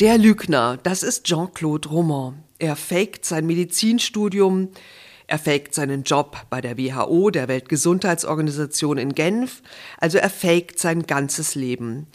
Der Lügner, das ist Jean-Claude Roman. Er faked sein Medizinstudium, er faked seinen Job bei der WHO, der Weltgesundheitsorganisation in Genf, also er faked sein ganzes Leben.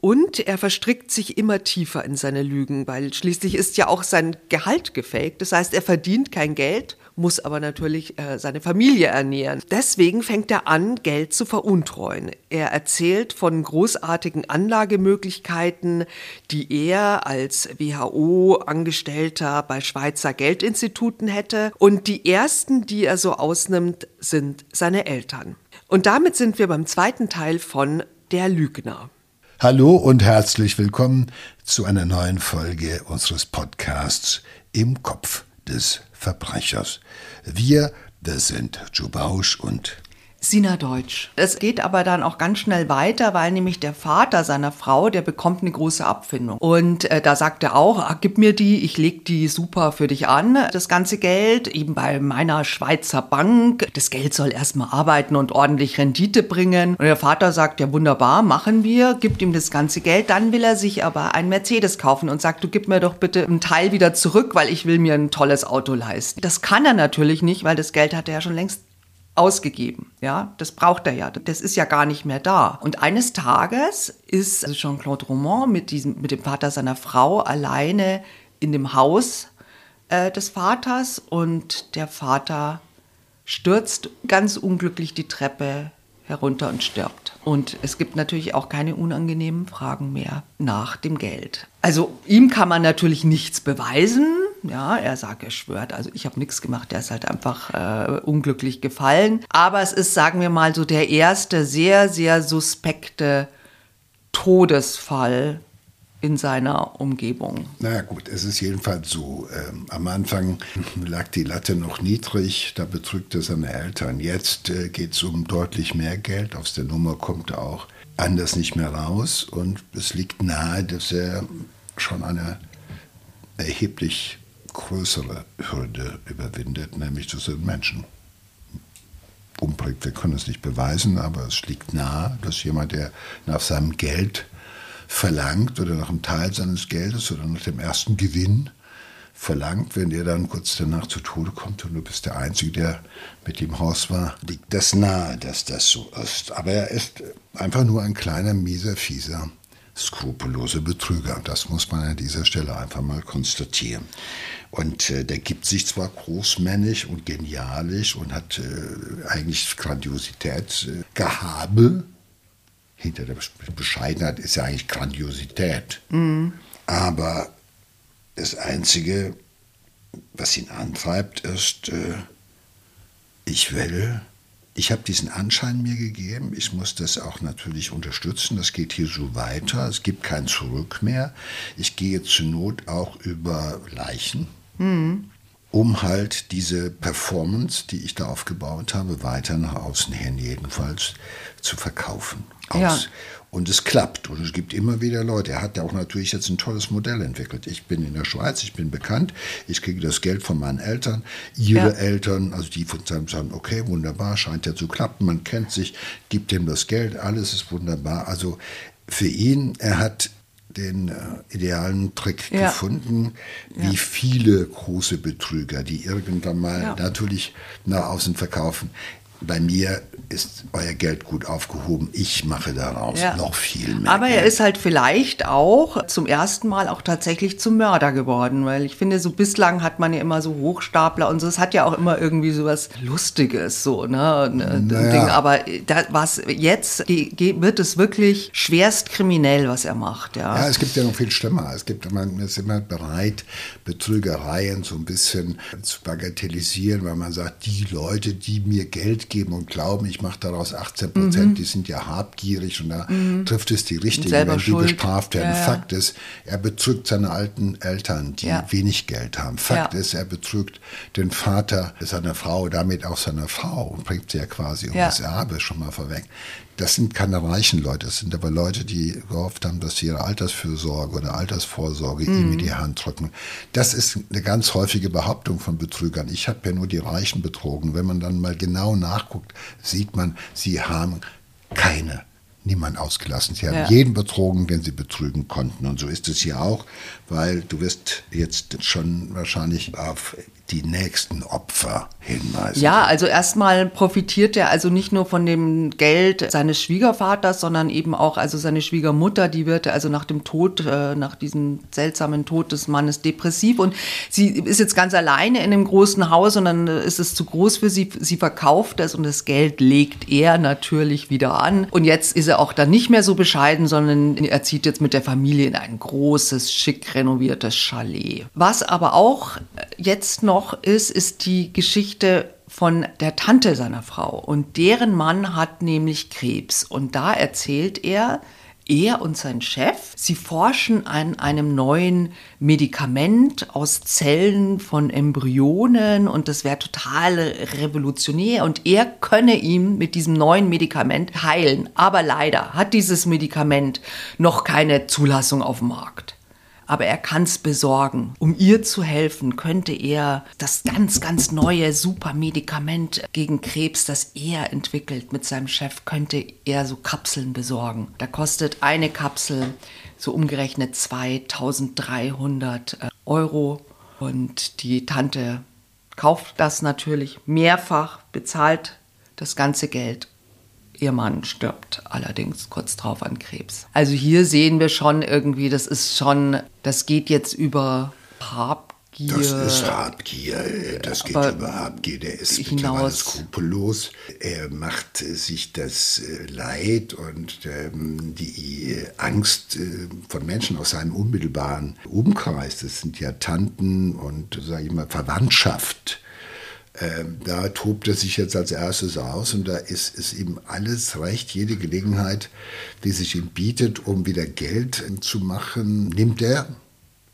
Und er verstrickt sich immer tiefer in seine Lügen, weil schließlich ist ja auch sein Gehalt gefaked. Das heißt, er verdient kein Geld muss aber natürlich äh, seine Familie ernähren. Deswegen fängt er an, Geld zu veruntreuen. Er erzählt von großartigen Anlagemöglichkeiten, die er als WHO-Angestellter bei Schweizer Geldinstituten hätte. Und die ersten, die er so ausnimmt, sind seine Eltern. Und damit sind wir beim zweiten Teil von Der Lügner. Hallo und herzlich willkommen zu einer neuen Folge unseres Podcasts Im Kopf des Verbrechers. Wir, das sind Joe Bausch und Sina Deutsch. Es geht aber dann auch ganz schnell weiter, weil nämlich der Vater seiner Frau, der bekommt eine große Abfindung. Und äh, da sagt er auch, ah, gib mir die, ich leg die super für dich an. Das ganze Geld, eben bei meiner Schweizer Bank. Das Geld soll erstmal arbeiten und ordentlich Rendite bringen. Und der Vater sagt, ja wunderbar, machen wir, gibt ihm das ganze Geld. Dann will er sich aber ein Mercedes kaufen und sagt, du gib mir doch bitte einen Teil wieder zurück, weil ich will mir ein tolles Auto leisten. Das kann er natürlich nicht, weil das Geld hat er ja schon längst ausgegeben. Ja, das braucht er ja. Das ist ja gar nicht mehr da. Und eines Tages ist Jean-Claude Roman mit diesem, mit dem Vater seiner Frau alleine in dem Haus äh, des Vaters und der Vater stürzt ganz unglücklich die Treppe herunter und stirbt. Und es gibt natürlich auch keine unangenehmen Fragen mehr nach dem Geld. Also ihm kann man natürlich nichts beweisen. Ja, er sagt, er schwört, also ich habe nichts gemacht, er ist halt einfach äh, unglücklich gefallen. Aber es ist, sagen wir mal, so der erste sehr, sehr suspekte Todesfall in seiner Umgebung. Na gut, es ist jedenfalls so. Ähm, am Anfang lag die Latte noch niedrig, da betrügt er seine Eltern. Jetzt äh, geht es um deutlich mehr Geld. Aus der Nummer kommt er auch anders nicht mehr raus. Und es liegt nahe, dass er schon eine erheblich größere Hürde überwindet, nämlich dass er Menschen umbringt. Wir können es nicht beweisen, aber es liegt nahe, dass jemand, der nach seinem Geld verlangt oder nach einem Teil seines Geldes oder nach dem ersten Gewinn verlangt, wenn der dann kurz danach zu Tode kommt und du bist der Einzige, der mit dem Haus war, liegt das nahe, dass das so ist. Aber er ist einfach nur ein kleiner, mieser, fieser, skrupelloser Betrüger. Das muss man an dieser Stelle einfach mal konstatieren. Und äh, der gibt sich zwar großmännig und genialisch und hat äh, eigentlich Grandiosität, äh, Gehabe, hinter der Bescheidenheit ist ja eigentlich Grandiosität. Mhm. Aber das Einzige, was ihn antreibt, ist, äh, ich will, ich habe diesen Anschein mir gegeben, ich muss das auch natürlich unterstützen, das geht hier so weiter, es gibt kein Zurück mehr. Ich gehe zur Not auch über Leichen. Mhm um halt diese Performance, die ich da aufgebaut habe, weiter nach außen hin jedenfalls zu verkaufen. Aus. Ja. Und es klappt. Und es gibt immer wieder Leute. Er hat ja auch natürlich jetzt ein tolles Modell entwickelt. Ich bin in der Schweiz, ich bin bekannt, ich kriege das Geld von meinen Eltern. Ihre ja. Eltern, also die von seinem sagen, okay, wunderbar, scheint ja zu klappen, man kennt sich, gibt ihm das Geld, alles ist wunderbar. Also für ihn, er hat den äh, idealen Trick ja. gefunden, wie ja. viele große Betrüger, die irgendwann mal ja. natürlich nach außen verkaufen bei mir ist euer Geld gut aufgehoben. Ich mache daraus ja. noch viel mehr. Aber er ist halt vielleicht auch zum ersten Mal auch tatsächlich zum Mörder geworden, weil ich finde, so bislang hat man ja immer so Hochstapler und so. Es hat ja auch immer irgendwie so was Lustiges, so, ne? Naja. Ding. Aber da, was jetzt wird es wirklich schwerst kriminell, was er macht, ja. Ja, es gibt ja noch viel schlimmer. Es gibt, man ist immer bereit, Betrügereien so ein bisschen zu bagatellisieren, weil man sagt, die Leute, die mir Geld geben und glauben, ich mache daraus 18 Prozent, mhm. die sind ja habgierig und da mhm. trifft es die Richtigen, wenn die bestraft werden. Ja, ja. Fakt ist, er betrügt seine alten Eltern, die ja. wenig Geld haben. Fakt ist, er betrügt den Vater seiner Frau, damit auch seine Frau und bringt sie ja quasi um das Erbe schon mal vorweg. Das sind keine reichen Leute, das sind aber Leute, die gehofft haben, dass sie ihre Altersfürsorge oder Altersvorsorge mhm. ihm in die Hand drücken. Das ist eine ganz häufige Behauptung von Betrügern. Ich habe ja nur die Reichen betrogen. Wenn man dann mal genau nachguckt, sieht man, sie haben keine niemand ausgelassen. Sie haben Ja. jeden betrogen, den sie betrügen konnten. Und so ist es hier auch, weil du wirst jetzt schon wahrscheinlich auf die nächsten Opfer hinweisen. Ja, also erstmal profitiert er also nicht nur von dem Geld seines Schwiegervaters, sondern eben auch also seine Schwiegermutter, die wird also nach dem Tod, äh, nach diesem seltsamen Tod des Mannes depressiv und sie ist jetzt ganz alleine in dem großen Haus und dann ist es zu groß für sie. Sie verkauft es und das Geld legt er natürlich wieder an und jetzt ist er auch dann nicht mehr so bescheiden, sondern er zieht jetzt mit der Familie in ein großes, schick renoviertes Chalet. Was aber auch jetzt noch ist, ist die Geschichte von der Tante seiner Frau. Und deren Mann hat nämlich Krebs. Und da erzählt er, er und sein Chef, sie forschen an einem neuen Medikament aus Zellen von Embryonen und das wäre total revolutionär und er könne ihm mit diesem neuen Medikament heilen. Aber leider hat dieses Medikament noch keine Zulassung auf dem Markt aber er kann es besorgen. Um ihr zu helfen, könnte er das ganz, ganz neue Supermedikament gegen Krebs, das er entwickelt mit seinem Chef, könnte er so Kapseln besorgen. Da kostet eine Kapsel so umgerechnet 2300 Euro und die Tante kauft das natürlich mehrfach, bezahlt das ganze Geld Ihr Mann stirbt allerdings kurz drauf an Krebs. Also hier sehen wir schon irgendwie, das ist schon, das geht jetzt über Habgier. Das ist Habgier, das geht über Habgier, der ist mittlerweile skrupellos. Er macht äh, sich das äh, Leid und ähm, die äh, Angst äh, von Menschen aus seinem unmittelbaren Umkreis, das sind ja Tanten und, sage ich mal, Verwandtschaft. Ähm, da tobt er sich jetzt als erstes aus und da ist es ihm alles recht, jede Gelegenheit, die sich ihm bietet, um wieder Geld zu machen, nimmt er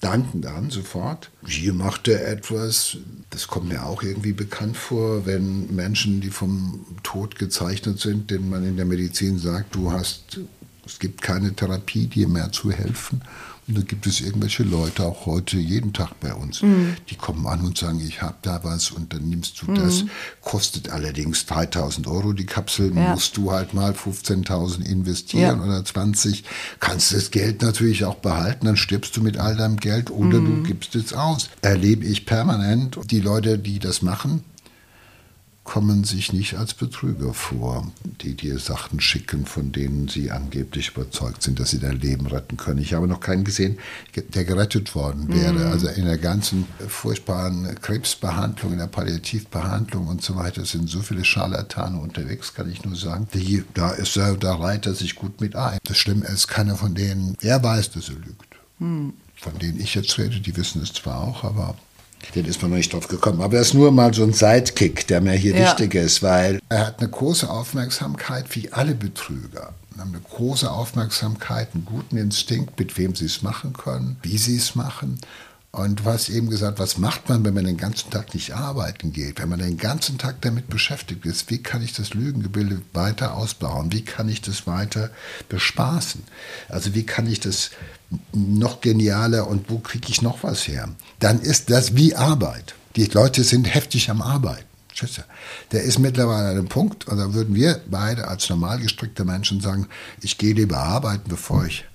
dankend an sofort. Hier macht er etwas, das kommt mir auch irgendwie bekannt vor, wenn Menschen, die vom Tod gezeichnet sind, denen man in der Medizin sagt, du hast, es gibt keine Therapie, dir mehr zu helfen. Und da gibt es irgendwelche Leute, auch heute, jeden Tag bei uns, die kommen an und sagen, ich habe da was und dann nimmst du das. Kostet allerdings 3000 Euro die Kapsel, Ja. musst du halt mal 15.000 investieren Ja. oder 20. Kannst das Geld natürlich auch behalten, dann stirbst du mit all deinem Geld oder du gibst es aus. Erlebe ich permanent. Die Leute, die das machen, kommen sich nicht als Betrüger vor, die dir Sachen schicken, von denen sie angeblich überzeugt sind, dass sie dein Leben retten können. Ich habe noch keinen gesehen, der gerettet worden wäre. Also in der ganzen furchtbaren Krebsbehandlung, in der Palliativbehandlung und so weiter sind so viele Scharlatane unterwegs, kann ich nur sagen. Die, da ist er, da reiht er sich gut mit ein. Das Schlimme ist, keiner von denen, er weiß, dass er lügt. Von denen ich jetzt rede, die wissen es zwar auch, aber den ist man noch nicht drauf gekommen. Aber er ist nur mal so ein Sidekick, der mir hier Ja. wichtig ist, weil er hat eine große Aufmerksamkeit, wie alle Betrüger. Haben eine große Aufmerksamkeit, einen guten Instinkt, mit wem sie es machen können, wie sie es machen. Und du hast eben gesagt, was macht man, wenn man den ganzen Tag nicht arbeiten geht? Wenn man den ganzen Tag damit beschäftigt ist, wie kann ich das Lügengebilde weiter ausbauen? Wie kann ich das weiter bespaßen? Also wie kann ich das noch genialer und wo kriege ich noch was her? Dann ist das wie Arbeit. Die Leute sind heftig am Arbeiten. Schüsse. Der ist mittlerweile an einem Punkt, und da würden wir beide als normal gestrickte Menschen sagen, ich gehe lieber arbeiten, bevor ich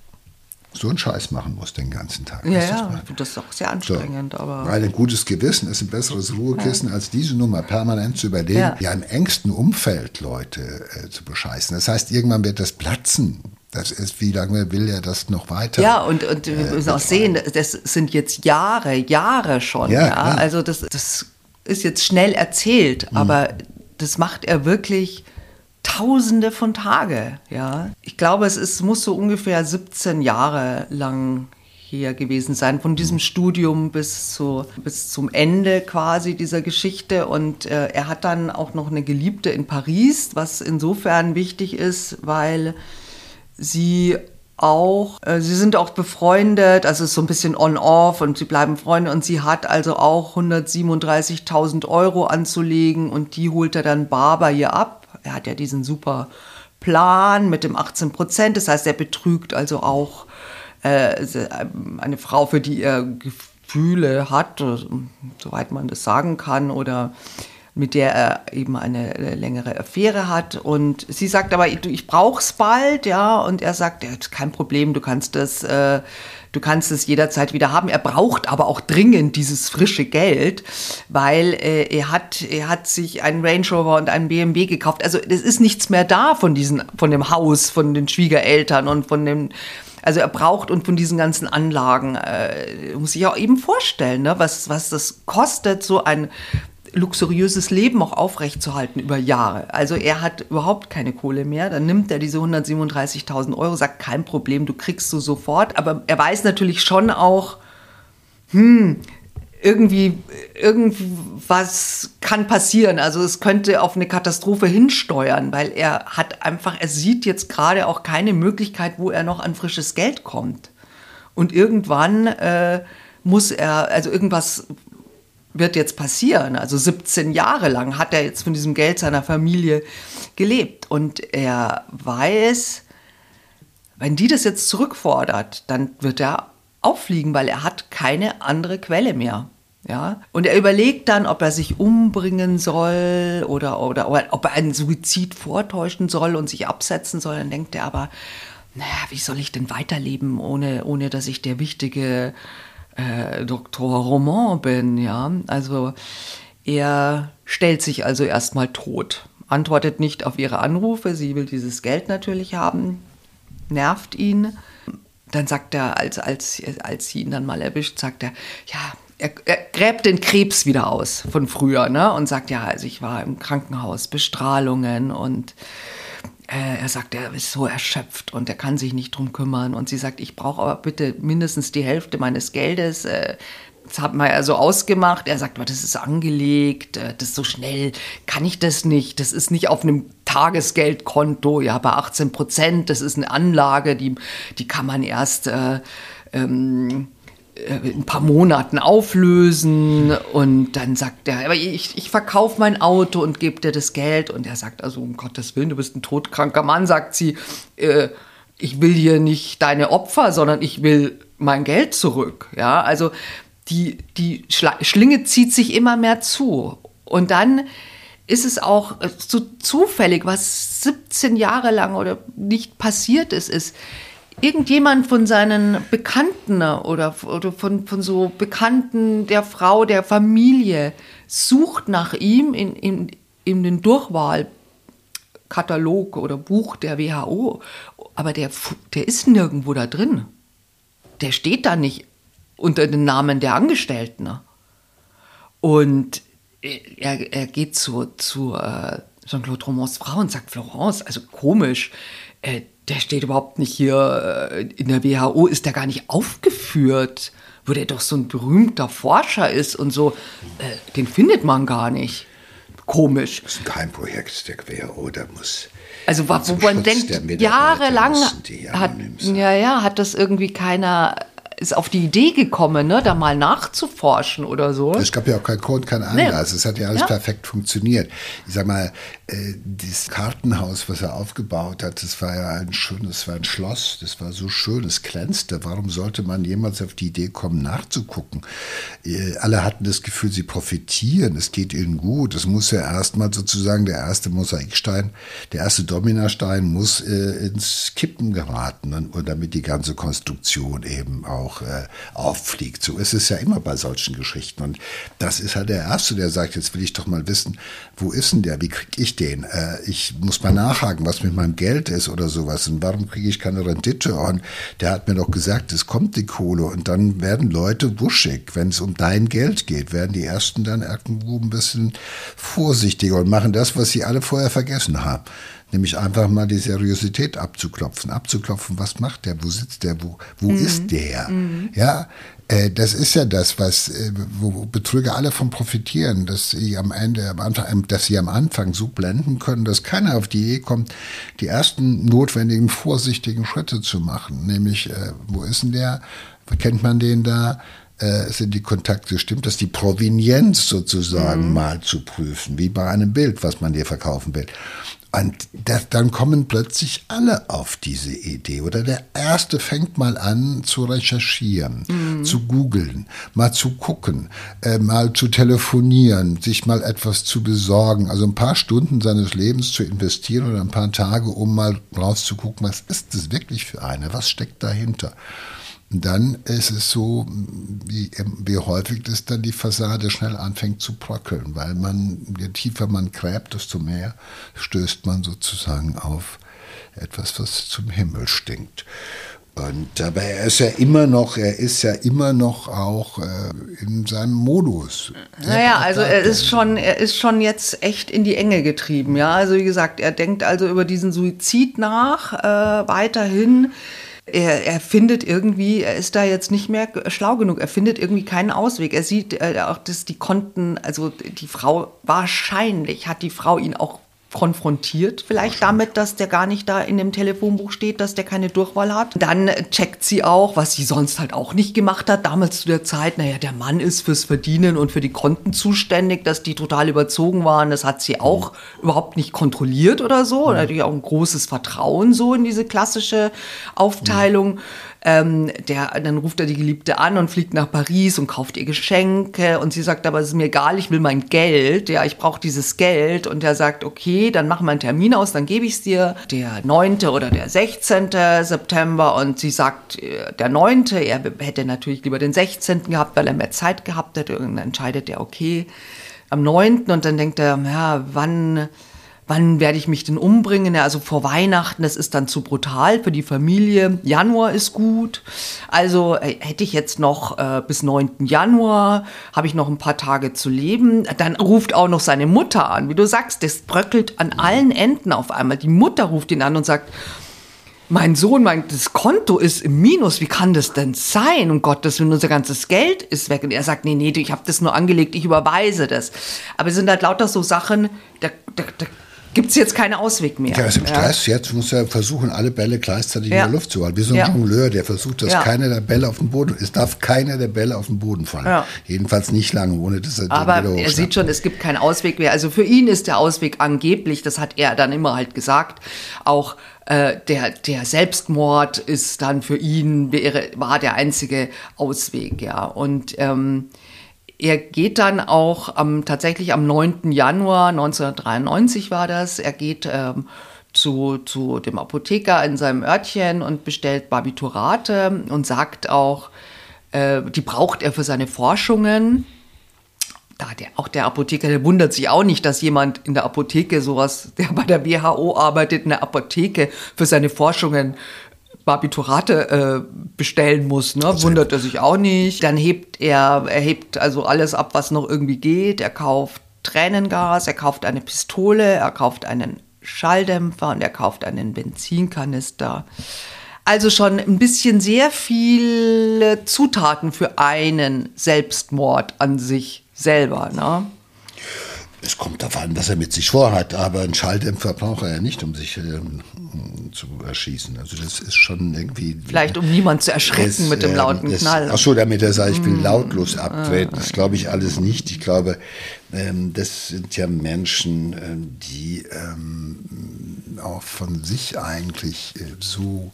so einen Scheiß machen muss den ganzen Tag. Ja, ich ja, das ist auch sehr anstrengend, So. aber. Weil ein gutes Gewissen ist ein besseres Ruhekissen, als diese Nummer permanent zu überleben, Ja. ja, im engsten Umfeld Leute äh, zu bescheißen. Das heißt, irgendwann wird das platzen. Das ist, wie lange will er das noch weiter? Ja, und, und wir müssen auch sehen, das sind jetzt Jahre, Jahre schon. Ja, Ja. Also das, das ist jetzt schnell erzählt, aber das macht er wirklich Tausende von Tage. Ja, ich glaube, es ist, muss so ungefähr 17 Jahre lang hier gewesen sein, von diesem Studium bis, zu, bis zum Ende quasi dieser Geschichte. Und äh, er hat dann auch noch eine Geliebte in Paris, was insofern wichtig ist, weil sie auch, äh, sie sind auch befreundet, also ist so ein bisschen on-off und sie bleiben Freunde und sie hat also auch 137.000 Euro anzulegen und die holt er dann bar ihr ab. Er hat ja diesen super Plan mit dem 18 Prozent, das heißt, er betrügt also auch äh, eine Frau, für die er Gefühle hat, äh, soweit man das sagen kann, oder mit der er eben eine längere Affäre hat. Und sie sagt aber, ich brauch's bald, ja. Und er sagt, ja, kein Problem, du kannst das, äh, du kannst es jederzeit wieder haben. Er braucht aber auch dringend dieses frische Geld, weil äh, er hat, er hat sich einen Range Rover und einen BMW gekauft. Also es ist nichts mehr da von diesen, von dem Haus, von den Schwiegereltern und von dem also er braucht und von diesen ganzen Anlagen, äh, muss ich auch eben vorstellen, ne, was, was das kostet, so ein luxuriöses Leben auch aufrechtzuerhalten über Jahre. Also er hat überhaupt keine Kohle mehr. Dann nimmt er diese 137.000 Euro, sagt kein Problem, du kriegst du sofort. Aber er weiß natürlich schon auch, hm, irgendwie, irgendwas kann passieren. Also es könnte auf eine Katastrophe hinsteuern, weil er hat einfach, er sieht jetzt gerade auch keine Möglichkeit, wo er noch an frisches Geld kommt. Und irgendwann äh, muss er, also irgendwas wird jetzt passieren. Also 17 Jahre lang hat er jetzt von diesem Geld seiner Familie gelebt. Und er weiß, wenn die das jetzt zurückfordert, dann wird er auffliegen, weil er hat keine andere Quelle mehr. Ja? Und er überlegt dann, ob er sich umbringen soll oder, oder, oder ob er einen Suizid vortäuschen soll und sich absetzen soll. Dann denkt er aber, naja, wie soll ich denn weiterleben, ohne, ohne dass ich der wichtige äh, Dr. Roman bin, ja. Also er stellt sich also erstmal tot, antwortet nicht auf ihre Anrufe, sie will dieses Geld natürlich haben, nervt ihn. Dann sagt er, als, als, als sie ihn dann mal erwischt, sagt er, ja, er, er gräbt den Krebs wieder aus von früher, ne? Und sagt, ja, also ich war im Krankenhaus, Bestrahlungen und äh, er sagt, er ist so erschöpft und er kann sich nicht drum kümmern. Und sie sagt, ich brauche aber bitte mindestens die Hälfte meines Geldes. Äh, das haben wir ja so ausgemacht. Er sagt, das ist angelegt, äh, das ist so schnell, kann ich das nicht. Das ist nicht auf einem Tagesgeldkonto, ja, bei 18 Prozent. Das ist eine Anlage, die, die kann man erst äh, ähm, äh, ein paar Monaten auflösen und dann sagt er, aber ich, ich verkaufe mein Auto und gebe dir das Geld und er sagt also um Gottes Willen, du bist ein todkranker Mann, sagt sie, äh, ich will hier nicht deine Opfer, sondern ich will mein Geld zurück. Ja, also die, die Schlinge zieht sich immer mehr zu und dann ist es auch so zufällig, was 17 Jahre lang oder nicht passiert ist, ist, irgendjemand von seinen Bekannten oder, oder von, von so Bekannten der Frau, der Familie sucht nach ihm in, in, in den Durchwahlkatalog oder Buch der WHO. Aber der, der ist nirgendwo da drin. Der steht da nicht unter den Namen der Angestellten. Und er, er geht zu, zu äh, Jean-Claude Romans Frau und sagt, Florence, also komisch, äh, der steht überhaupt nicht hier äh, in der WHO, ist der gar nicht aufgeführt, wo der doch so ein berühmter Forscher ist und so. Äh, den findet man gar nicht. Komisch. Das ist ein Geheimprojekt der WHO, da muss. Also wo man denkt, jahrelang hat, ja, ja, hat das irgendwie keiner ist auf die Idee gekommen, ne, da mal nachzuforschen oder so. Es gab ja auch keinen Grund, keinen Anlass. Nee. Es hat ja alles ja. perfekt funktioniert. Ich sag mal, äh, dieses Kartenhaus, was er aufgebaut hat, das war ja ein schönes, war ein Schloss, das war so schön, es glänzte. Warum sollte man jemals auf die Idee kommen, nachzugucken? Äh, alle hatten das Gefühl, sie profitieren, es geht ihnen gut. Es muss ja erstmal sozusagen der erste Mosaikstein, der erste Dominastein muss äh, ins Kippen geraten, und damit die ganze Konstruktion eben auch auch äh, auffliegt. So ist es ja immer bei solchen Geschichten. Und das ist halt der Erste, der sagt, jetzt will ich doch mal wissen, wo ist denn der? Wie kriege ich den? Äh, ich muss mal nachhaken, was mit meinem Geld ist oder sowas. Und warum kriege ich keine Rendite? Und der hat mir doch gesagt, es kommt die Kohle. Und dann werden Leute wuschig. Wenn es um dein Geld geht, werden die Ersten dann irgendwo ein bisschen vorsichtiger und machen das, was sie alle vorher vergessen haben nämlich einfach mal die Seriosität abzuklopfen, abzuklopfen, was macht der, wo sitzt der, wo, wo mhm. ist der? Mhm. Ja, äh, das ist ja das, was, äh, wo Betrüger alle von profitieren, dass sie am Ende, am Anfang, dass sie am Anfang so blenden können, dass keiner auf die Idee kommt, die ersten notwendigen, vorsichtigen Schritte zu machen, nämlich, äh, wo ist denn der? Kennt man den da? äh, sind die Kontakte, stimmt das, die Provenienz sozusagen mhm. mal zu prüfen, wie bei einem Bild, was man dir verkaufen will. Und das, dann kommen plötzlich alle auf diese Idee. Oder der Erste fängt mal an zu recherchieren, mhm. zu googeln, mal zu gucken, äh, mal zu telefonieren, sich mal etwas zu besorgen. Also ein paar Stunden seines Lebens zu investieren oder ein paar Tage, um mal rauszugucken, was ist das wirklich für eine, was steckt dahinter dann ist es so, wie, wie häufig das dann die Fassade schnell anfängt zu bröckeln, weil man, je tiefer man gräbt, desto mehr stößt man sozusagen auf etwas, was zum Himmel stinkt. Und dabei er ist ja immer noch, er ist ja immer noch auch äh, in seinem Modus. Naja, also er ist schon, er ist schon jetzt echt in die Enge getrieben, ja. Also wie gesagt, er denkt also über diesen Suizid nach, äh, weiterhin er, er findet irgendwie, er ist da jetzt nicht mehr schlau genug, er findet irgendwie keinen Ausweg. Er sieht äh, auch, dass die konnten, also die Frau, wahrscheinlich hat die Frau ihn auch konfrontiert, vielleicht damit, dass der gar nicht da in dem Telefonbuch steht, dass der keine Durchwahl hat. Dann checkt sie auch, was sie sonst halt auch nicht gemacht hat, damals zu der Zeit, naja, der Mann ist fürs Verdienen und für die Konten zuständig, dass die total überzogen waren, das hat sie auch mhm. überhaupt nicht kontrolliert oder so. Mhm. Natürlich auch ein großes Vertrauen so in diese klassische Aufteilung. Ähm, der, dann ruft er die Geliebte an und fliegt nach Paris und kauft ihr Geschenke. Und sie sagt aber, es ist mir egal, ich will mein Geld. Ja, ich brauche dieses Geld. Und er sagt, okay, dann mach mal einen Termin aus, dann gebe ich es dir. Der 9. oder der 16. September. Und sie sagt, äh, der 9. Er hätte natürlich lieber den 16. gehabt, weil er mehr Zeit gehabt hätte. Und dann entscheidet er, okay, am 9. Und dann denkt er, ja, wann Wann werde ich mich denn umbringen? Ja, also vor Weihnachten, das ist dann zu brutal für die Familie. Januar ist gut. Also äh, hätte ich jetzt noch äh, bis 9. Januar, habe ich noch ein paar Tage zu leben. Dann ruft auch noch seine Mutter an. Wie du sagst, das bröckelt an allen Enden auf einmal. Die Mutter ruft ihn an und sagt, mein Sohn meint, das Konto ist im Minus, wie kann das denn sein? Um Gottes Willen, unser ganzes Geld ist weg. Und er sagt, nee, nee, ich habe das nur angelegt, ich überweise das. Aber es sind halt lauter so Sachen, da, da, da gibt es jetzt keinen Ausweg mehr. Ja, ist im Stress. Ja. Jetzt muss er versuchen, alle Bälle gleichzeitig ja. in der Luft zu halten. Wie so ein ja. Jongleur, der versucht, dass ja. keiner der Bälle auf den Boden, es darf keiner der Bälle auf den Boden fallen. Jedenfalls nicht lange, ohne dass er Aber er sieht schon, es gibt keinen Ausweg mehr. Also für ihn ist der Ausweg angeblich, das hat er dann immer halt gesagt, auch äh, der, der Selbstmord ist dann für ihn, wäre, war der einzige Ausweg, ja. Und ähm, er geht dann auch am, tatsächlich am 9. Januar 1993 war das. Er geht ähm, zu, zu dem Apotheker in seinem Örtchen und bestellt Barbiturate und sagt auch, äh, die braucht er für seine Forschungen. Da der, auch der Apotheker, der wundert sich auch nicht, dass jemand in der Apotheke sowas, der bei der WHO arbeitet, in der Apotheke für seine Forschungen Barbiturate äh, bestellen muss, ne? wundert er sich auch nicht. Dann hebt er, er hebt also alles ab, was noch irgendwie geht. Er kauft Tränengas, er kauft eine Pistole, er kauft einen Schalldämpfer und er kauft einen Benzinkanister. Also schon ein bisschen sehr viele Zutaten für einen Selbstmord an sich selber. Ne? Es kommt darauf an, was er mit sich vorhat, aber einen Schalldämpfer braucht er ja nicht, um sich ähm, zu erschießen. Also das ist schon irgendwie. Vielleicht um niemanden zu erschrecken es, mit dem ähm, lauten es, Knall. Ach so, damit er sagt, ich will mm. lautlos abtreten. Das glaube ich alles nicht. Ich glaube, ähm, das sind ja Menschen, ähm, die ähm, auch von sich eigentlich äh, so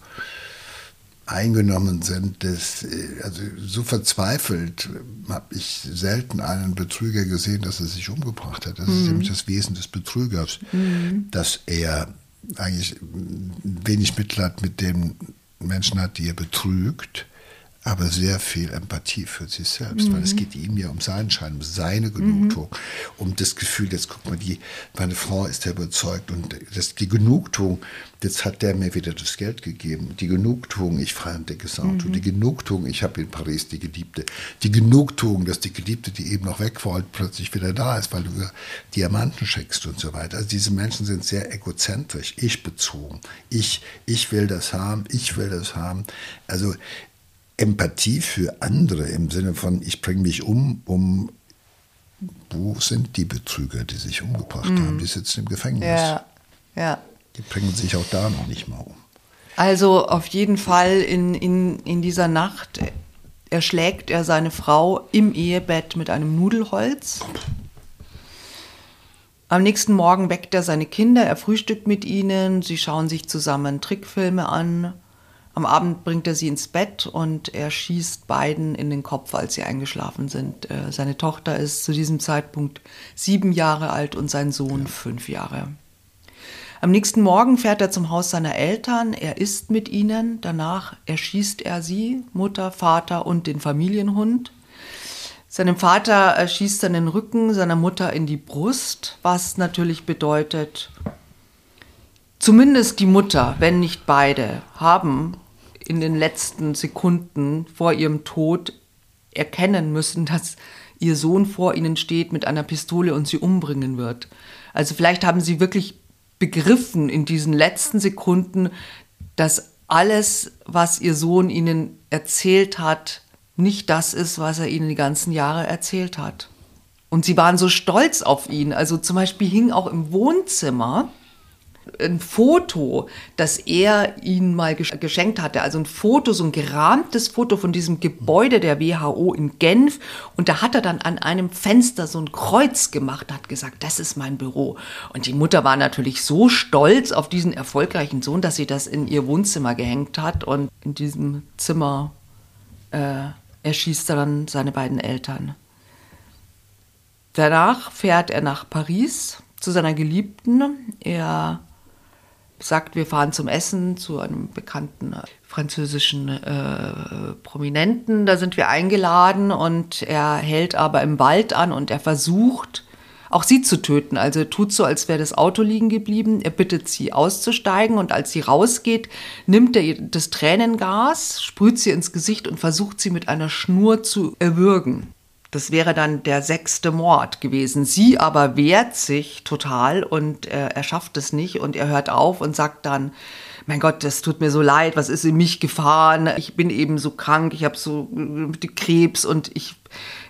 eingenommen sind, das, äh, also so verzweifelt habe ich selten einen Betrüger gesehen, dass er sich umgebracht hat. Das mhm. ist nämlich das Wesen des Betrügers, mhm. dass er eigentlich wenig Mitleid mit den Menschen hat, die er betrügt, aber sehr viel Empathie für sich selbst, mhm. weil es mhm. geht ihm ja um seinen Schein, um seine Genugtuung, mhm. um das Gefühl, jetzt guck mal, die, meine Frau ist ja überzeugt und das, die Genugtuung, jetzt hat der mir wieder das Geld gegeben, die Genugtuung, ich fahre ein dickes Auto, mhm. die Genugtuung, ich habe in Paris die Geliebte, die Genugtuung, dass die Geliebte, die eben noch weg wollte, plötzlich wieder da ist, weil du Diamanten schenkst und so weiter. Also diese Menschen sind sehr egozentrisch, ich bezogen, ich, ich will das haben, ich will das haben. Also Empathie für andere im Sinne von, ich bringe mich um, um wo sind die Betrüger, die sich umgebracht mhm. haben? Die sitzen im Gefängnis. Ja, ja. Die bringen sich auch da noch nicht mal um. Also auf jeden Fall in, in, in dieser Nacht erschlägt er seine Frau im Ehebett mit einem Nudelholz. Am nächsten Morgen weckt er seine Kinder, er frühstückt mit ihnen, sie schauen sich zusammen Trickfilme an. Am Abend bringt er sie ins Bett und er schießt beiden in den Kopf, als sie eingeschlafen sind. Äh, seine Tochter ist zu diesem Zeitpunkt sieben Jahre alt und sein Sohn fünf Jahre. Am nächsten Morgen fährt er zum Haus seiner Eltern, er isst mit ihnen, danach erschießt er sie, Mutter, Vater und den Familienhund. Seinem Vater schießt er in den Rücken, seiner Mutter in die Brust, was natürlich bedeutet, zumindest die Mutter, wenn nicht beide, haben in den letzten Sekunden vor ihrem Tod erkennen müssen, dass ihr Sohn vor ihnen steht mit einer Pistole und sie umbringen wird. Also vielleicht haben sie wirklich begriffen in diesen letzten Sekunden, dass alles, was ihr Sohn ihnen erzählt hat, nicht das ist, was er ihnen die ganzen Jahre erzählt hat. Und sie waren so stolz auf ihn. Also zum Beispiel hing auch im Wohnzimmer ein Foto, das er ihnen mal geschenkt hatte. Also ein Foto, so ein gerahmtes Foto von diesem Gebäude der WHO in Genf. Und da hat er dann an einem Fenster so ein Kreuz gemacht, hat gesagt, das ist mein Büro. Und die Mutter war natürlich so stolz auf diesen erfolgreichen Sohn, dass sie das in ihr Wohnzimmer gehängt hat. Und in diesem Zimmer äh, erschießt er dann seine beiden Eltern. Danach fährt er nach Paris zu seiner Geliebten. Er sagt, wir fahren zum Essen zu einem bekannten französischen äh, Prominenten. Da sind wir eingeladen und er hält aber im Wald an und er versucht, auch sie zu töten. Also tut so, als wäre das Auto liegen geblieben. Er bittet sie auszusteigen und als sie rausgeht, nimmt er das Tränengas, sprüht sie ins Gesicht und versucht sie mit einer Schnur zu erwürgen. Das wäre dann der sechste Mord gewesen. Sie aber wehrt sich total und äh, er schafft es nicht und er hört auf und sagt dann, mein Gott, das tut mir so leid, was ist in mich gefahren? Ich bin eben so krank, ich habe so äh, Krebs und ich,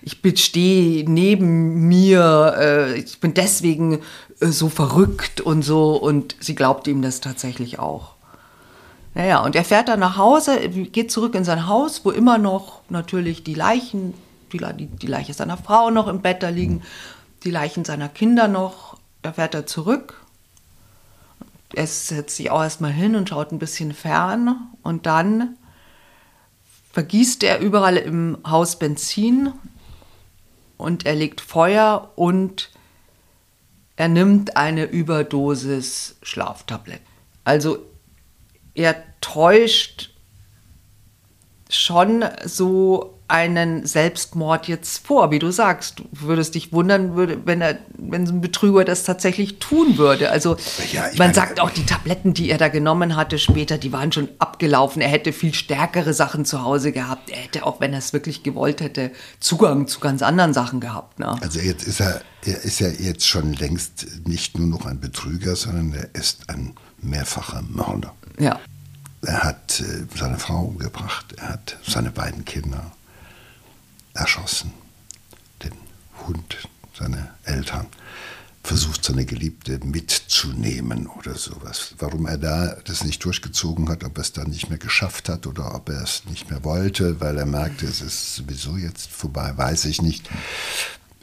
ich stehe neben mir, äh, ich bin deswegen äh, so verrückt und so und sie glaubt ihm das tatsächlich auch. Naja, und er fährt dann nach Hause, geht zurück in sein Haus, wo immer noch natürlich die Leichen, die, die, die Leiche seiner Frau noch im Bett da liegen, die Leichen seiner Kinder noch. Da fährt er zurück er setzt sich auch erstmal hin und schaut ein bisschen fern und dann vergießt er überall im Haus Benzin und er legt Feuer und er nimmt eine Überdosis Schlaftabletten. Also er täuscht schon so einen Selbstmord jetzt vor, wie du sagst. Du würdest dich wundern, würde, wenn, er, wenn so ein Betrüger das tatsächlich tun würde. Also ja, man meine, sagt auch, die Tabletten, die er da genommen hatte später, die waren schon abgelaufen. Er hätte viel stärkere Sachen zu Hause gehabt. Er hätte auch, wenn er es wirklich gewollt hätte, Zugang zu ganz anderen Sachen gehabt. Ne? Also jetzt ist er, er ist ja jetzt schon längst nicht nur noch ein Betrüger, sondern er ist ein mehrfacher Mörder. Ja. Er hat äh, seine Frau umgebracht, er hat seine beiden Kinder erschossen. Den Hund, seine Eltern, versucht seine Geliebte mitzunehmen oder sowas. Warum er da das nicht durchgezogen hat, ob er es dann nicht mehr geschafft hat oder ob er es nicht mehr wollte, weil er merkte, es ist sowieso jetzt vorbei, weiß ich nicht.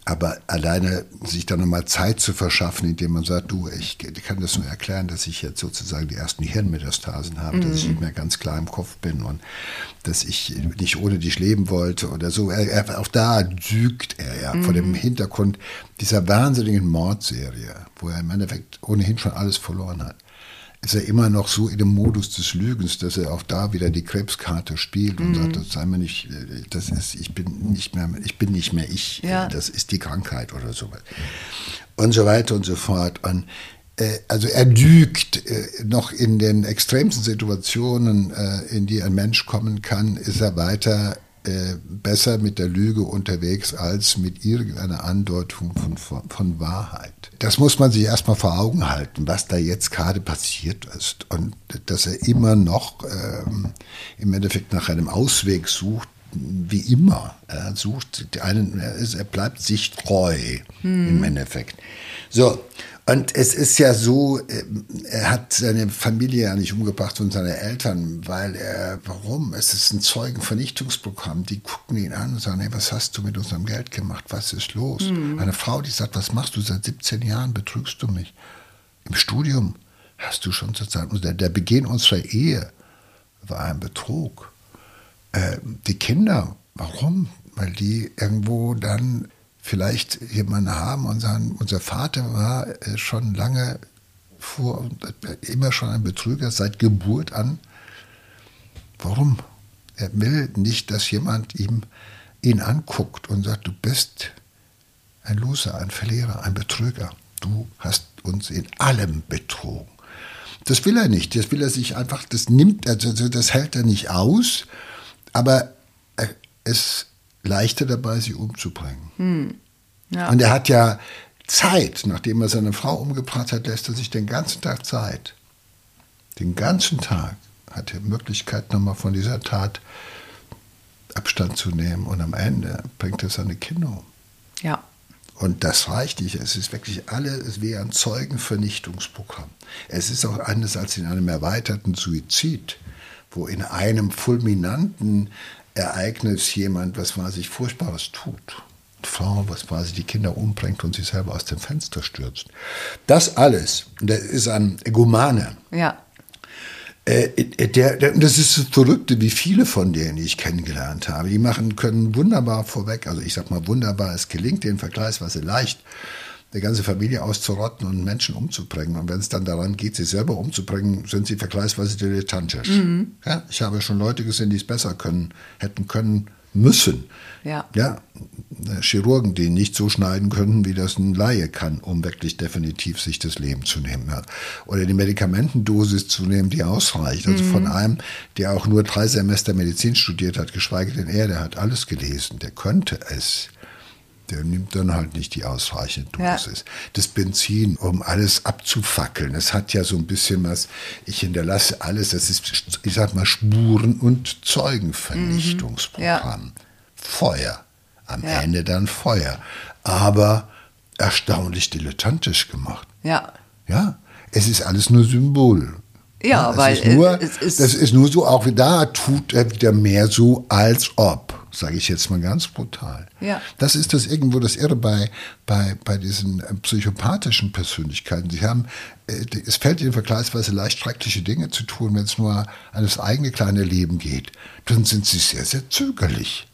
Aber alleine sich dann nochmal Zeit zu verschaffen, indem man sagt, du, ich kann das nur erklären, dass ich jetzt sozusagen die ersten Hirnmetastasen habe, mhm. dass ich mhm. nicht mehr ganz klar im Kopf bin und dass ich nicht ohne dich leben wollte oder so. Er, er, auch da lügt er ja mhm. vor dem mhm. Hintergrund dieser wahnsinnigen Mordserie, wo er im Endeffekt ohnehin schon alles verloren hat ist er immer noch so in dem Modus des Lügens, dass er auch da wieder die Krebskarte spielt und mhm. sagt, das sei mir nicht, das ist, ich bin nicht mehr, ich bin nicht mehr ich, ja. das ist die Krankheit oder sowas. Und so weiter und so fort. Und äh, also er lügt äh, noch in den extremsten Situationen, äh, in die ein Mensch kommen kann, ist er weiter äh, besser mit der Lüge unterwegs als mit irgendeiner Andeutung von, von, von Wahrheit. Das muss man sich erstmal vor Augen halten, was da jetzt gerade passiert ist und dass er immer noch ähm, im Endeffekt nach einem Ausweg sucht, wie immer. Er sucht einen, er, ist, er bleibt sich treu hm. im Endeffekt. So, Und es ist ja so, ähm, er hat seine Familie ja nicht umgebracht und seine Eltern, weil er, warum? Es ist ein Zeugenvernichtungsprogramm. Die gucken ihn an und sagen, hey, was hast du mit unserem Geld gemacht? Was ist los? Mhm. Eine Frau, die sagt, was machst du seit 17 Jahren? Betrügst du mich? Im Studium hast du schon sozusagen, der, der Beginn unserer Ehe war ein Betrug. Äh, die Kinder, warum? Weil die irgendwo dann vielleicht jemanden haben und sagen, unser Vater war äh, schon lange vor, immer schon ein Betrüger seit Geburt an. Warum? Er will nicht, dass jemand ihm ihn anguckt und sagt, du bist ein Loser, ein Verlierer, ein Betrüger. Du hast uns in allem betrogen. Das will er nicht. Das will er sich einfach, das nimmt, also das hält er nicht aus, aber es leichter dabei, sie umzubringen. Hm. Ja. Und er hat ja Zeit, nachdem er seine Frau umgebracht hat, lässt er sich den ganzen Tag Zeit. Den ganzen Tag hat er Möglichkeit, nochmal von dieser Tat Abstand zu nehmen. Und am Ende bringt er seine Kinder um. Ja. Und das reicht nicht. Es ist wirklich alles, es wäre ein Zeugenvernichtungsprogramm. Es ist auch anders als in einem erweiterten Suizid, wo in einem fulminanten Ereignis jemand, was weiß ich, Furchtbares tut. Frau, was quasi die Kinder umbringt und sich selber aus dem Fenster stürzt. Das alles, das ist ein Egomane. Ja. Äh, der, der, das ist das Verrückte, wie viele von denen ich kennengelernt habe. Die machen, können wunderbar vorweg, also ich sag mal wunderbar, es gelingt denen vergleichsweise leicht, eine ganze Familie auszurotten und Menschen umzubringen. Und wenn es dann daran geht, sie selber umzubringen, sind sie vergleichsweise dilettantisch. Mhm. Ja, ich habe schon Leute gesehen, die es besser können, hätten können müssen. Ja. ja. Chirurgen, die nicht so schneiden könnten, wie das ein Laie kann, um wirklich definitiv sich das Leben zu nehmen. Ja. Oder die Medikamentendosis zu nehmen, die ausreicht. Also mhm. von einem, der auch nur drei Semester Medizin studiert hat, geschweige denn er, der hat alles gelesen, der könnte es der nimmt dann halt nicht die ausreichende Dosis. Ja. Das Benzin, um alles abzufackeln, das hat ja so ein bisschen was, ich hinterlasse alles, das ist, ich sag mal, Spuren- und Zeugenvernichtungsprogramm. Mhm. Ja. Feuer. Am ja. Ende dann Feuer. Aber erstaunlich dilettantisch gemacht. Ja. Ja. Es ist alles nur Symbol. Ja, weil ist nur, es ist das ist nur so, auch da tut er wieder mehr so, als ob sage ich jetzt mal ganz brutal. Ja. Das ist das irgendwo das Irre bei, bei, bei diesen äh, psychopathischen Persönlichkeiten. Sie haben, äh, es fällt ihnen vergleichsweise leicht schreckliche Dinge zu tun, wenn es nur an das eigene kleine Leben geht. Dann sind sie sehr, sehr zögerlich.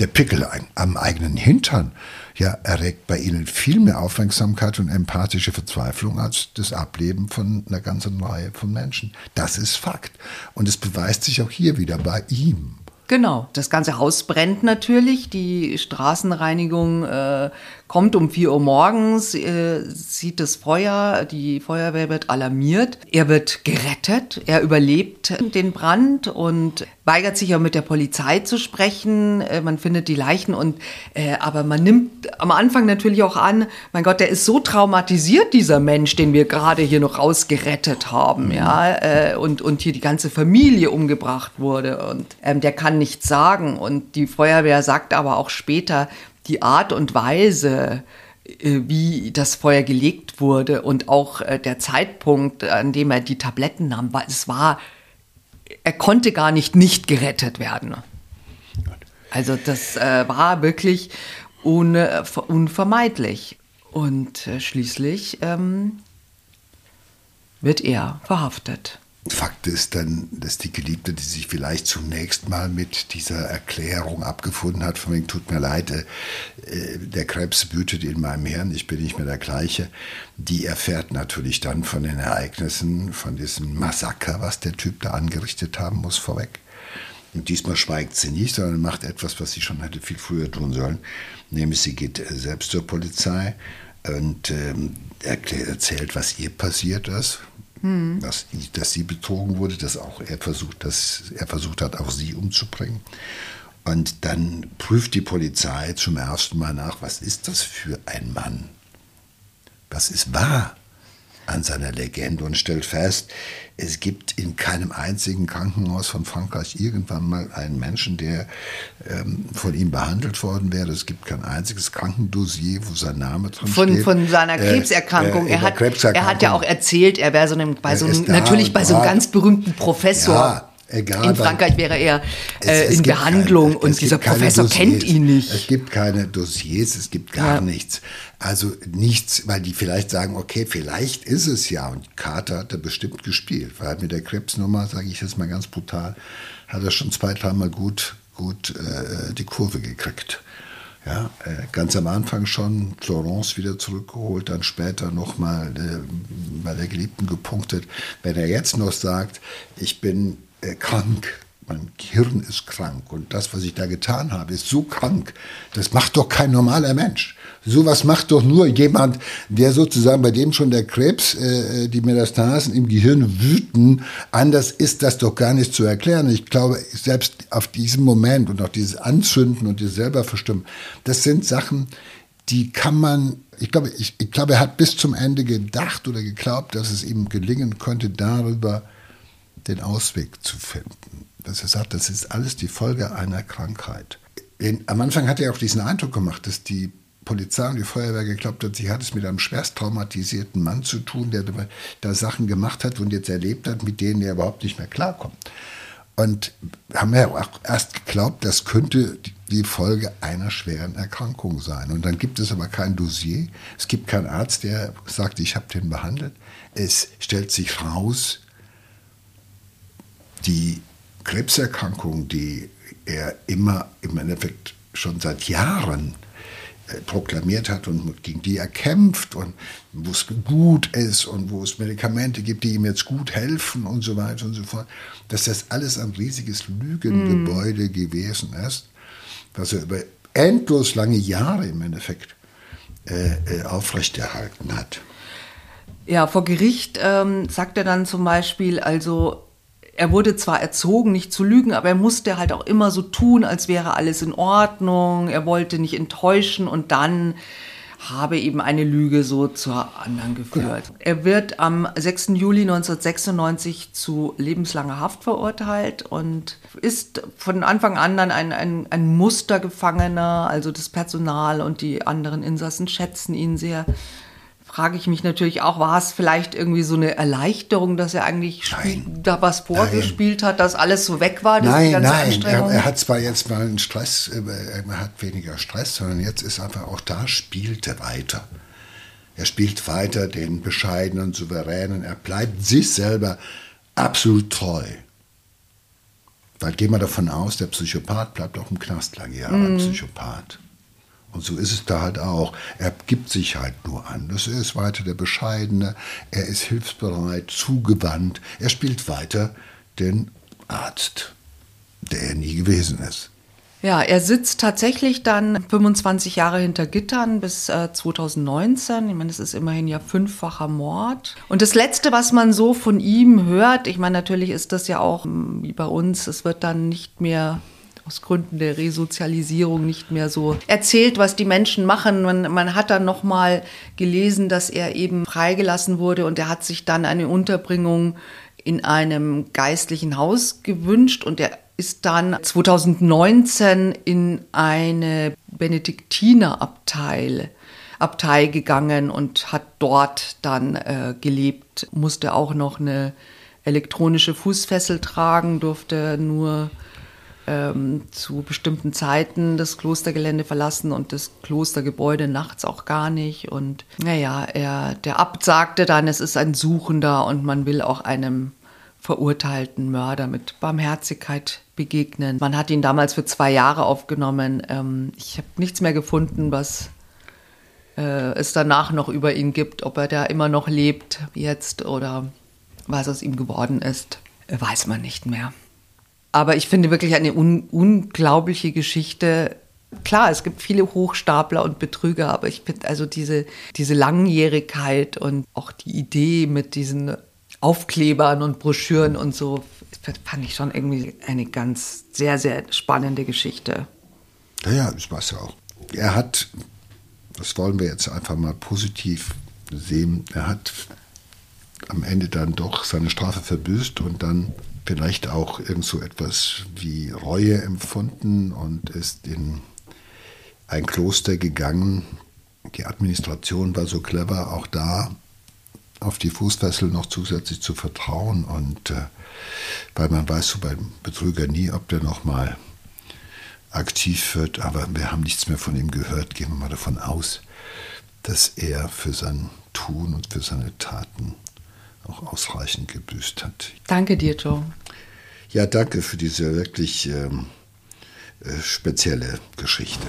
Der Pickel am eigenen Hintern ja, erregt bei ihnen viel mehr Aufmerksamkeit und empathische Verzweiflung als das Ableben von einer ganzen Reihe von Menschen. Das ist Fakt. Und es beweist sich auch hier wieder bei ihm. Genau, das ganze Haus brennt natürlich. Die Straßenreinigung äh, kommt um 4 Uhr morgens, äh, sieht das Feuer, die Feuerwehr wird alarmiert. Er wird gerettet, er überlebt den Brand und weigert sich auch mit der Polizei zu sprechen. Äh, man findet die Leichen und äh, aber man nimmt am Anfang natürlich auch an, mein Gott, der ist so traumatisiert, dieser Mensch, den wir gerade hier noch rausgerettet haben, ja, äh, und, und hier die ganze Familie umgebracht wurde und ähm, der kann nichts sagen und die Feuerwehr sagt aber auch später, die Art und Weise, äh, wie das Feuer gelegt wurde und auch äh, der Zeitpunkt, an dem er die Tabletten nahm, war, es war, er konnte gar nicht nicht gerettet werden. Also das äh, war wirklich un, unvermeidlich. Und schließlich ähm, wird er verhaftet. Fakt ist dann, dass die Geliebte, die sich vielleicht zunächst mal mit dieser Erklärung abgefunden hat, von wegen tut mir leid, äh, der Krebs wütet in meinem Hirn, ich bin nicht mehr der gleiche, die erfährt natürlich dann von den Ereignissen, von diesem Massaker, was der Typ da angerichtet haben muss, vorweg. Und diesmal schweigt sie nicht, sondern macht etwas, was sie schon hätte viel früher tun sollen. Nämlich sie geht äh, selbst zur Polizei und ähm, erzählt, was ihr passiert ist, hm. dass, dass sie betrogen wurde, dass auch er versucht, dass er versucht hat, auch sie umzubringen. Und dann prüft die Polizei zum ersten Mal nach, was ist das für ein Mann? Was ist wahr? An seiner Legende und stellt fest, es gibt in keinem einzigen Krankenhaus von Frankreich irgendwann mal einen Menschen, der ähm, von ihm behandelt worden wäre. Es gibt kein einziges Krankendossier, wo sein Name drin von, steht. Von seiner äh, Krebserkrankung. Äh, äh, er, hat, Krebserkrankung. er hat ja auch erzählt, er wäre so einem, bei so einem, natürlich bei so einem ganz berühmten Professor. Ja Egal, in Frankreich wäre er äh, in Behandlung keine, und dieser Professor Dossiers, kennt ihn nicht. Es gibt keine Dossiers, es gibt gar ja. nichts. Also nichts, weil die vielleicht sagen, okay, vielleicht ist es ja. Und Carter hat er bestimmt gespielt, weil mit der Krebsnummer, sage ich jetzt mal ganz brutal, hat er schon zwei, dreimal gut, gut äh, die Kurve gekriegt. Ja, äh, ganz am Anfang schon Florence wieder zurückgeholt, dann später nochmal äh, bei der Geliebten gepunktet. Wenn er jetzt noch sagt, ich bin äh, krank. Mein Gehirn ist krank und das, was ich da getan habe, ist so krank. Das macht doch kein normaler Mensch. Sowas macht doch nur jemand, der sozusagen bei dem schon der Krebs, äh, die Metastasen im Gehirn wüten. Anders ist das doch gar nicht zu erklären. Ich glaube, selbst auf diesem Moment und auch dieses Anzünden und dieses selber verstimmen, das sind Sachen, die kann man, ich glaube, ich, ich glaube, er hat bis zum Ende gedacht oder geglaubt, dass es ihm gelingen könnte, darüber den Ausweg zu finden. Dass er sagt, das ist alles die Folge einer Krankheit. Am Anfang hat er auch diesen Eindruck gemacht, dass die Polizei und die Feuerwehr geglaubt hat, sie hat es mit einem schwerst traumatisierten Mann zu tun, der da Sachen gemacht hat und jetzt erlebt hat, mit denen er überhaupt nicht mehr klarkommt. Und haben ja auch erst geglaubt, das könnte die Folge einer schweren Erkrankung sein. Und dann gibt es aber kein Dossier, es gibt keinen Arzt, der sagt, ich habe den behandelt. Es stellt sich raus, die Krebserkrankung, die er immer im Endeffekt schon seit Jahren äh, proklamiert hat und gegen die er kämpft und wo es gut ist und wo es Medikamente gibt, die ihm jetzt gut helfen und so weiter und so fort, dass das alles ein riesiges Lügengebäude mm. gewesen ist, was er über endlos lange Jahre im Endeffekt äh, äh, aufrechterhalten hat. Ja, vor Gericht ähm, sagt er dann zum Beispiel, also er wurde zwar erzogen, nicht zu lügen, aber er musste halt auch immer so tun, als wäre alles in Ordnung. Er wollte nicht enttäuschen und dann habe eben eine Lüge so zur anderen geführt. Ja. Er wird am 6. Juli 1996 zu lebenslanger Haft verurteilt und ist von Anfang an dann ein, ein, ein Mustergefangener. Also das Personal und die anderen Insassen schätzen ihn sehr frage ich mich natürlich auch, war es vielleicht irgendwie so eine Erleichterung, dass er eigentlich da was vorgespielt nein. hat, dass alles so weg war? Nein, nein, er, er, hat zwar jetzt mal einen Stress, er hat weniger Stress, sondern jetzt ist einfach auch da, spielt er weiter. Er spielt weiter den bescheidenen, souveränen, er bleibt sich selber absolut treu. Weil gehen wir davon aus, der Psychopath bleibt auch im Knast lange Jahre mm. Psychopath. Und so ist es da halt auch. Er gibt sich halt nur an. Das ist weiter der Bescheidene. Er ist hilfsbereit, zugewandt. Er spielt weiter den Arzt, der er nie gewesen ist. Ja, er sitzt tatsächlich dann 25 Jahre hinter Gittern bis äh, 2019. Ich meine, das ist immerhin ja fünffacher Mord. Und das Letzte, was man so von ihm hört, ich meine, natürlich ist das ja auch hm, wie bei uns, es wird dann nicht mehr aus Gründen der Resozialisierung nicht mehr so erzählt, was die Menschen machen. Man, man hat dann noch mal gelesen, dass er eben freigelassen wurde und er hat sich dann eine Unterbringung in einem geistlichen Haus gewünscht und er ist dann 2019 in eine Benediktinerabtei Abtei gegangen und hat dort dann äh, gelebt, musste auch noch eine elektronische Fußfessel tragen, durfte nur ähm, zu bestimmten Zeiten das Klostergelände verlassen und das Klostergebäude nachts auch gar nicht. Und naja, er, der Abt sagte dann, es ist ein Suchender und man will auch einem verurteilten Mörder mit Barmherzigkeit begegnen. Man hat ihn damals für zwei Jahre aufgenommen. Ähm, ich habe nichts mehr gefunden, was äh, es danach noch über ihn gibt, ob er da immer noch lebt jetzt oder was aus ihm geworden ist, weiß man nicht mehr. Aber ich finde wirklich eine un unglaubliche Geschichte. Klar, es gibt viele Hochstapler und Betrüger, aber ich finde also diese, diese Langjährigkeit und auch die Idee mit diesen Aufklebern und Broschüren und so, fand ich schon irgendwie eine ganz sehr, sehr spannende Geschichte. Ja, ja, das war es ja auch. Er hat, das wollen wir jetzt einfach mal positiv sehen, er hat am Ende dann doch seine Strafe verbüßt und dann vielleicht auch irgend so etwas wie Reue empfunden und ist in ein Kloster gegangen. Die Administration war so clever, auch da auf die Fußfessel noch zusätzlich zu vertrauen und äh, weil man weiß so beim Betrüger nie, ob der noch mal aktiv wird, aber wir haben nichts mehr von ihm gehört. Gehen wir mal davon aus, dass er für sein Tun und für seine Taten auch ausreichend gebüßt hat. Danke dir, Joe. Ja, danke für diese wirklich ähm, äh, spezielle Geschichte.